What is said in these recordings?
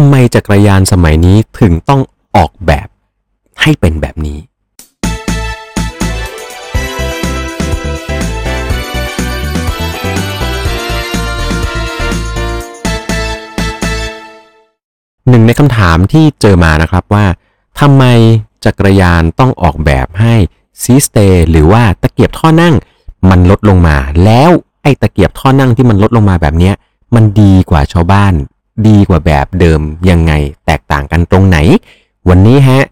ำไมจักรยานสมัยนี้ถึงต้องออกแบบให้เป็นแบบนี้ หนึ่งในคำถามที่เจอมานะครับว่าทำไมจักรยานต้องออกแบบให้ซีสเตย์หรือว่าตะเกียบท่อนั่งมันลดลงมา แล้วไอ้ตะเกียบท่อนั่งที่มันลดลงมาแบบนี้มันดีกว่าชาวบ้าน ดีกว่าแบบเดิมยังไงแตกต่างกันตรงไหน วันนี้ฮะ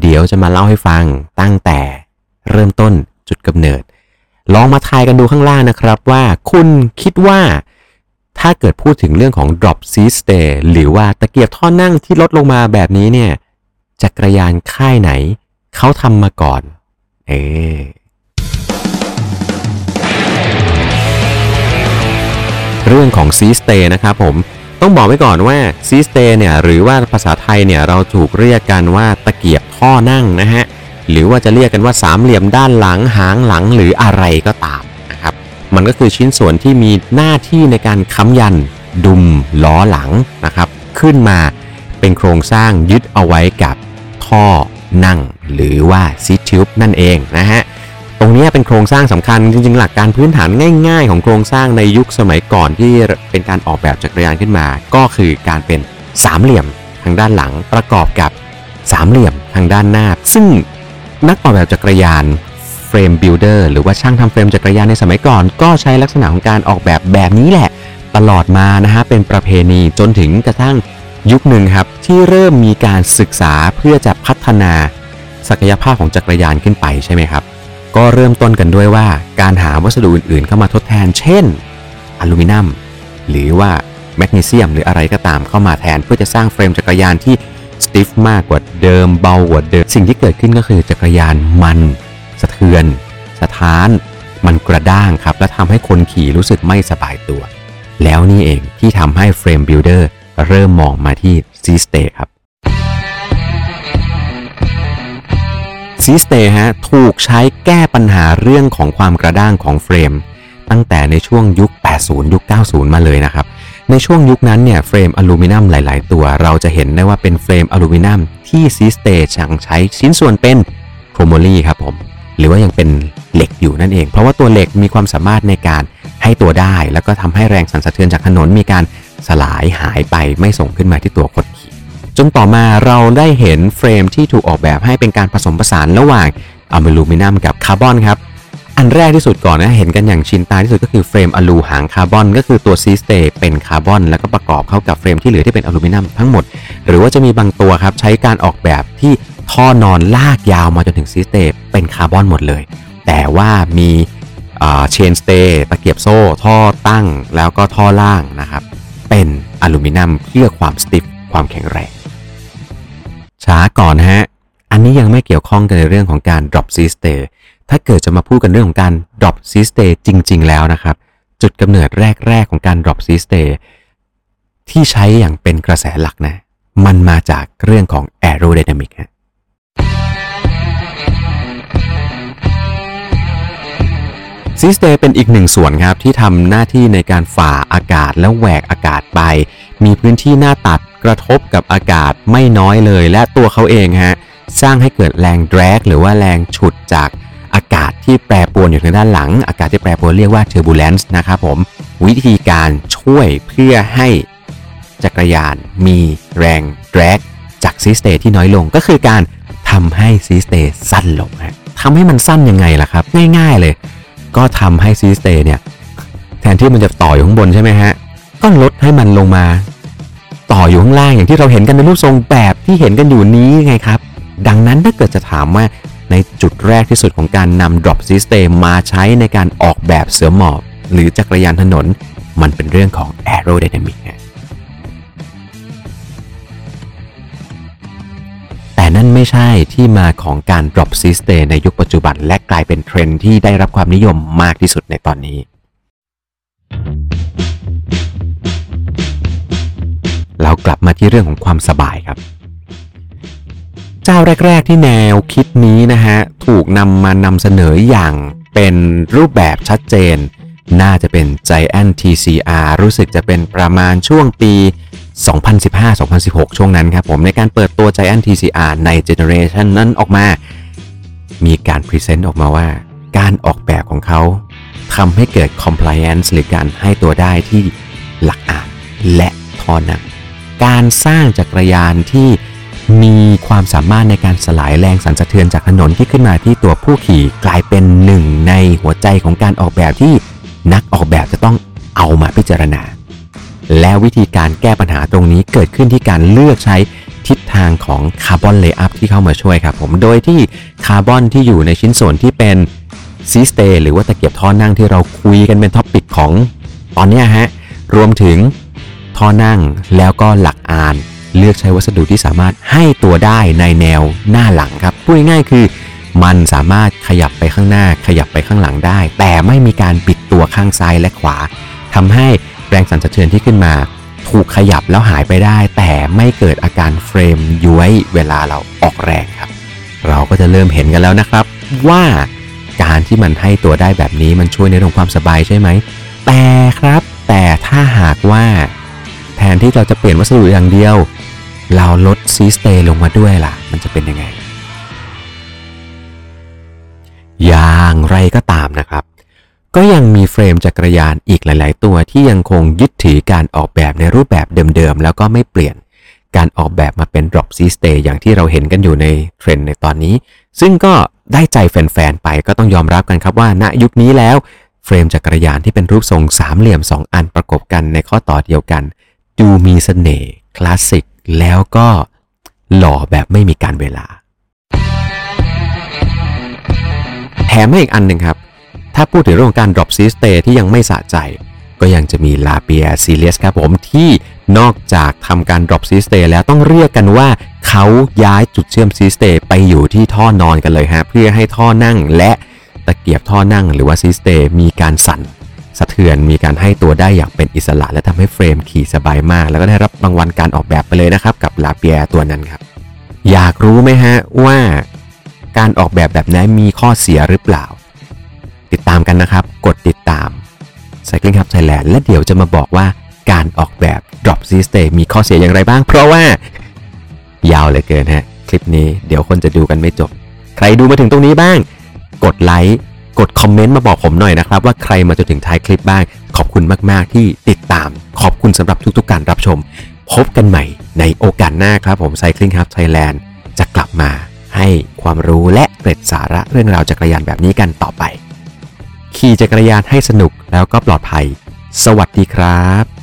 เดี๋ยวจะมาเล่าให้ฟังตั้งแต่เริ่มต้นจุดกำเนิด ลองมาทายกันดูข้างล่างนะครับว่าคุณคิดว่าถ้าเกิดพูดถึงเรื่องของ drop seat stay หรือว่าตะเกียบท่อนั่งที่ลดลงมาแบบนี้เนี่ยจักรยานค่ายไหน เขาทำมาก่อน เออเรื่องของ seat stay นะครับผม ต้องบอกไว้ก่อนว่า seat stay เนี่ยหรือว่าภาษาไทยเนี่ยเราถูกเรียกกันว่าตะเกียบท่อนั่งนะฮะหรือว่าจะเรียกกันว่าสามเหลี่ยมด้านหลังหางหลังหรืออะไรก็ตามนะครับมันก็คือชิ้นส่วนที่มีหน้าที่ในการค้ำยัน ดุมล้อหลังนะครับ ขึ้นมาเป็นโครงสร้างยึดเอาไว้กับท่อนั่ง หรือว่าซีทิวบนั่นเองนะฮะ ตรงนี้เป็นโครงสร้างสำคัญจริงๆ หลักการพื้นฐานง่าย ๆ ของโครงสร้างในยุคสมัยก่อนที่เป็นการออกแบบจักรยานขึ้นมา ก็คือการเป็นสามเหลี่ยมทางด้านหลังประกอบกับสามเหลี่ยมทางด้านหน้า ซึ่งนักออกแบบจักรยานเฟรมบิลดเออร์หรือว่าช่างทำเฟรมจักรยานในสมัยก่อน ก็ใช้ลักษณะของการออกแบบแบบนี้แหละ ตลอดมานะฮะเป็นประเพณีจนถึงกระทั่งยุคหนึ่งครับ ที่เริ่มมีการศึกษาเพื่อจะพัฒนาศักยภาพของจักรยานขึ้นไปใช่ไหมครับ ก็เริ่มต้นกันด้วยว่าการหาวัสดุอื่นๆ เข้ามาทดแทน เช่น อลูมิเนียมหรือว่าแมกนีเซียมหรืออะไรก็ตามเข้ามาแทน เพื่อจะสร้างเฟรมจักรยานที่ stiff มากกว่าเดิมเบากว่าเดิม สิ่งที่เกิดขึ้นก็คือจักรยานมัน สะเทือน สะท้าน มันกระด้างครับ และทำให้คนขี่รู้สึกไม่สบายตัว แล้วนี่เองที่ทำให้ frame builder เริ่มมองมาที่seatstay ครับ seatstay ฮะถูกใช้แก้ปัญหาเรื่องของความกระด้างของเฟรม ตั้งแต่ในช่วงยุค 80 ยุค 90 มาเลยนะครับ ในช่วงยุคนั้นเนี่ยเฟรมอลูมิเนียมหลาย ๆ ตัวเราจะเห็นได้ว่าเป็นเฟรมอลูมิเนียมที่ seatstay ช่างใช้ชิ้นส่วนเป็น chromoly ครับผม หรือว่ายังเป็นเหล็กอยู่นั่นเอง เพราะว่าตัวเหล็กมีความสามารถในการให้ตัวได้ แล้วก็ทำให้แรงสั่นสะเทือนจากถนนมีการสลายหายไปไม่ส่งขึ้นมาที่ตัวคนขี่ จนต่อมาเราได้เห็นเฟรมที่ถูกออกแบบให้เป็นการผสมผสานระหว่างอะลูมิเนียมกับคาร์บอนครับอันแรกที่สุดก่อนนะเห็นกันอย่างชินตาที่สุดก็คือเฟรมอะลูหางคาร์บอนก็คือตัว seatstay เป็นคาร์บอนแล้วก็ประกอบเข้ากับเฟรมที่เหลือที่เป็นอลูมิเนียมทั้งหมด หรือว่าจะมีบางตัวครับใช้การออกแบบที่ท่อนอนลากยาวมาจนถึง seatstay เป็นคาร์บอนหมดเลย แต่ว่ามีเชนสเตตะเกียบโซ่ ท่อตั้งแล้วก็ท่อล่างนะครับเป็นอลูมิเนียมเพื่อความสติฟความแข็งแรงาก่อนฮะ อันนี้ยังไม่เกี่ยวข้องกันในเรื่องของการ drop C stay ถ้าเกิดจะมาพูดกันเรื่องของการ drop C stay จริง ๆ แล้วนะครับ จุดกำเนิดแรก ๆ ของการ drop C stay ที่ใช้อย่างเป็นกระแสหลักนะ มันมาจากเรื่องของ aerodynamic ฮะ ซีสเตเป็นอีกหนึ่งส่วนครับที่ทำหน้าที่ในการฝ่าอากาศและแหวกอากาศไป มีพื้นที่หน้าตัดกระทบกับอากาศไม่น้อยเลย และตัวเขาเองฮะสร้างให้เกิดแรงแดรกหรือว่าแรงฉุดจากอากาศที่แปรปรวนอยู่ทางด้านหลัง อากาศที่แปรปรวนเรียกว่า turbulence นะครับผม วิธีการช่วยเพื่อให้จักรยานมีแรงแดรกจากซีสเตที่น้อยลงก็คือการทำให้ซีสเตสั้นลงฮะทำให้มันสั้นยังไงล่ะครับ ง่ายๆเลย ก็ทำให้ซีสเตเนี่ย แทนที่มันจะต่ออยู่ข้างบนใช่ไหมฮะ ก็ลดให้มันลงมา ต่ออยู่ข้างล่างอย่างที่เราเห็นกันในรูปทรงแบบที่เห็นกันอยู่นี้ไงครับ ดังนั้นถ้าเกิดจะถามว่าในจุดแรกที่สุดของการนำ drop system มาใช้ในการออกแบบเสือหมอบ หรือจักรยานถนน มันเป็นเรื่องของ aerodynamic นั่นไม่ใช่ที่มาของการ drop s y s t e m ในยุคปัจจุบัน และกลายเป็นเทรนที่ได้รับความนิยมมากที่สุดในตอนนี้ เรากลับมาที่เรื่องของความสบายครับ เจ้าแรก ๆ ที่แนวคิดนี้นะฮะ ถูกนำมานำเสนออย่างเป็นรูปแบบชัดเจน น่าจะเป็น Giant TCR รู้สึกจะเป็นประมาณช่วงปี 2015-2016 ช่วงนั้นครับผมในการเปิดตัว Giant TCR ใน Generation นั้นออกมา มีการ present ออกมาว่า การออกแบบของเขาทำให้เกิด compliance หรือการให้ตัวได้ที่หลักอานและท่อนั่งการสร้างจักรยานที่มีความสามารถในการสลายแรงสั่นสะเทือนจากถนนที่ขึ้นมาที่ตัวผู้ขี่กลายเป็นหนึ่งในหัวใจของการออกแบบที่นักออกแบบจะต้องเอามาพิจารณา และวิธีการแก้ปัญหาตรงนี้เกิดขึ้นที่การเลือกใช้ทิศทางของ carbon layup ที่เข้ามาช่วยครับผมโดยที่คาร์บอนที่อยู่ในชิ้นส่วนที่เป็น seatstay หรือว่าตะเกียบท่อนั่งที่เราคุยกันเป็น topic ของตอนนี้ฮะรวมถึงท่อนั่งแล้วก็หลักอาน เลือกใช้วัสดุที่สามารถให้ตัวได้ในแนวหน้าหลังครับพูดง่ายๆคือ มันสามารถขยับไปข้างหน้า ขยับไปข้างหลังได้ แต่ไม่มีการบิดตัวข้างซ้ายและขวาทำให้ แรงสั่นสะเทือนที่ขึ้นมา ถูกขยับแล้วหายไปได้ แต่ไม่เกิดอาการเฟรมย้วยเวลาเราออกแรงครับ เราก็จะเริ่มเห็นกันแล้วนะครับ ว่าการที่มันให้ตัวได้แบบนี้มันช่วยในเรื่องความสบายใช่ไหม แต่ครับ แต่ถ้าหากว่า แทนที่เราจะเปลี่ยนวัสดุอย่างเดียว เราลด seatstay ลงมาด้วยล่ะ มันจะเป็นยังไงอย่างไรก็ตามนะครับ ก็ยังมีเฟรมจักรยานอีกหลาย ๆ ตัวที่ยังคงยึดถือการออกแบบในรูปแบบเดิม ๆ แล้วก็ไม่เปลี่ยน การออกแบบมาเป็น drop seatstay อย่างที่เราเห็นกันอยู่ในเทรนด์ในตอนนี้ ซึ่งก็ได้ใจแฟน ๆ ไปก็ต้องยอมรับกันครับว่าณยุคนี้แล้วเฟรมจักรยานที่เป็นรูปทรงสามเหลี่ยม 2 อันประกบกันในข้อต่อเดียวกัน ดูมีเสน่ห์คลาสสิกแล้วก็หล่อแบบไม่มีการเวลา แถมให้อีกอันหนึ่งครับ ถ้าพูดถึงเรื่องการ drop C stay ที่ยังไม่สะใจ ก็ยังจะมีลาเปียซีเรียสครับผมที่นอกจากทำการ drop C stay แล้วต้องเรียกกันว่าเขาย้ายจุดเชื่อม C stay ไปอยู่ที่ท่อนอนกันเลยฮะเพื่อให้ท่อนั่งและตะเกียบท่อนั่งหรือว่า C stay มีการสั่นสะเทือนมีการให้ตัวได้อย่างเป็นอิสระ และทำให้เฟรมขี่สบายมาก แล้วก็ได้รับรางวัลการออกแบบไปเลยนะครับ กับลาเปียตัวนั้นครับ อยากรู้ไหมฮะว่า การออกแบบแบบนี้มีข้อเสียหรือเปล่า ติดตามกันนะครับ กดติดตาม Cycling Hub Thailand และเดี๋ยวจะมาบอกว่าการออกแบบ Drop C Stay มีข้อเสียอย่างไรบ้าง เพราะว่ายาวเหลือเกินฮะ คลิปนี้เดี๋ยวคนจะดูกันไม่จบ ใครดูมาถึงตรงนี้บ้าง กดไลค์กดคอมเมนต์มาบอกผมหน่อยนะครับ ว่าใครมาจนถึงท้ายคลิปบ้าง ขอบคุณมาก ๆ ที่ติดตาม ขอบคุณสำหรับทุก ๆ การรับชม พบกันใหม่ในโอกาสหน้าครับผม Cycling Hub Thailand จะกลับมาให้ความรู้และเกร็ดสาระเรื่องราวจักรยานแบบนี้กันต่อไป ขี่จักรยานให้สนุกแล้วก็ปลอดภัย สวัสดีครับ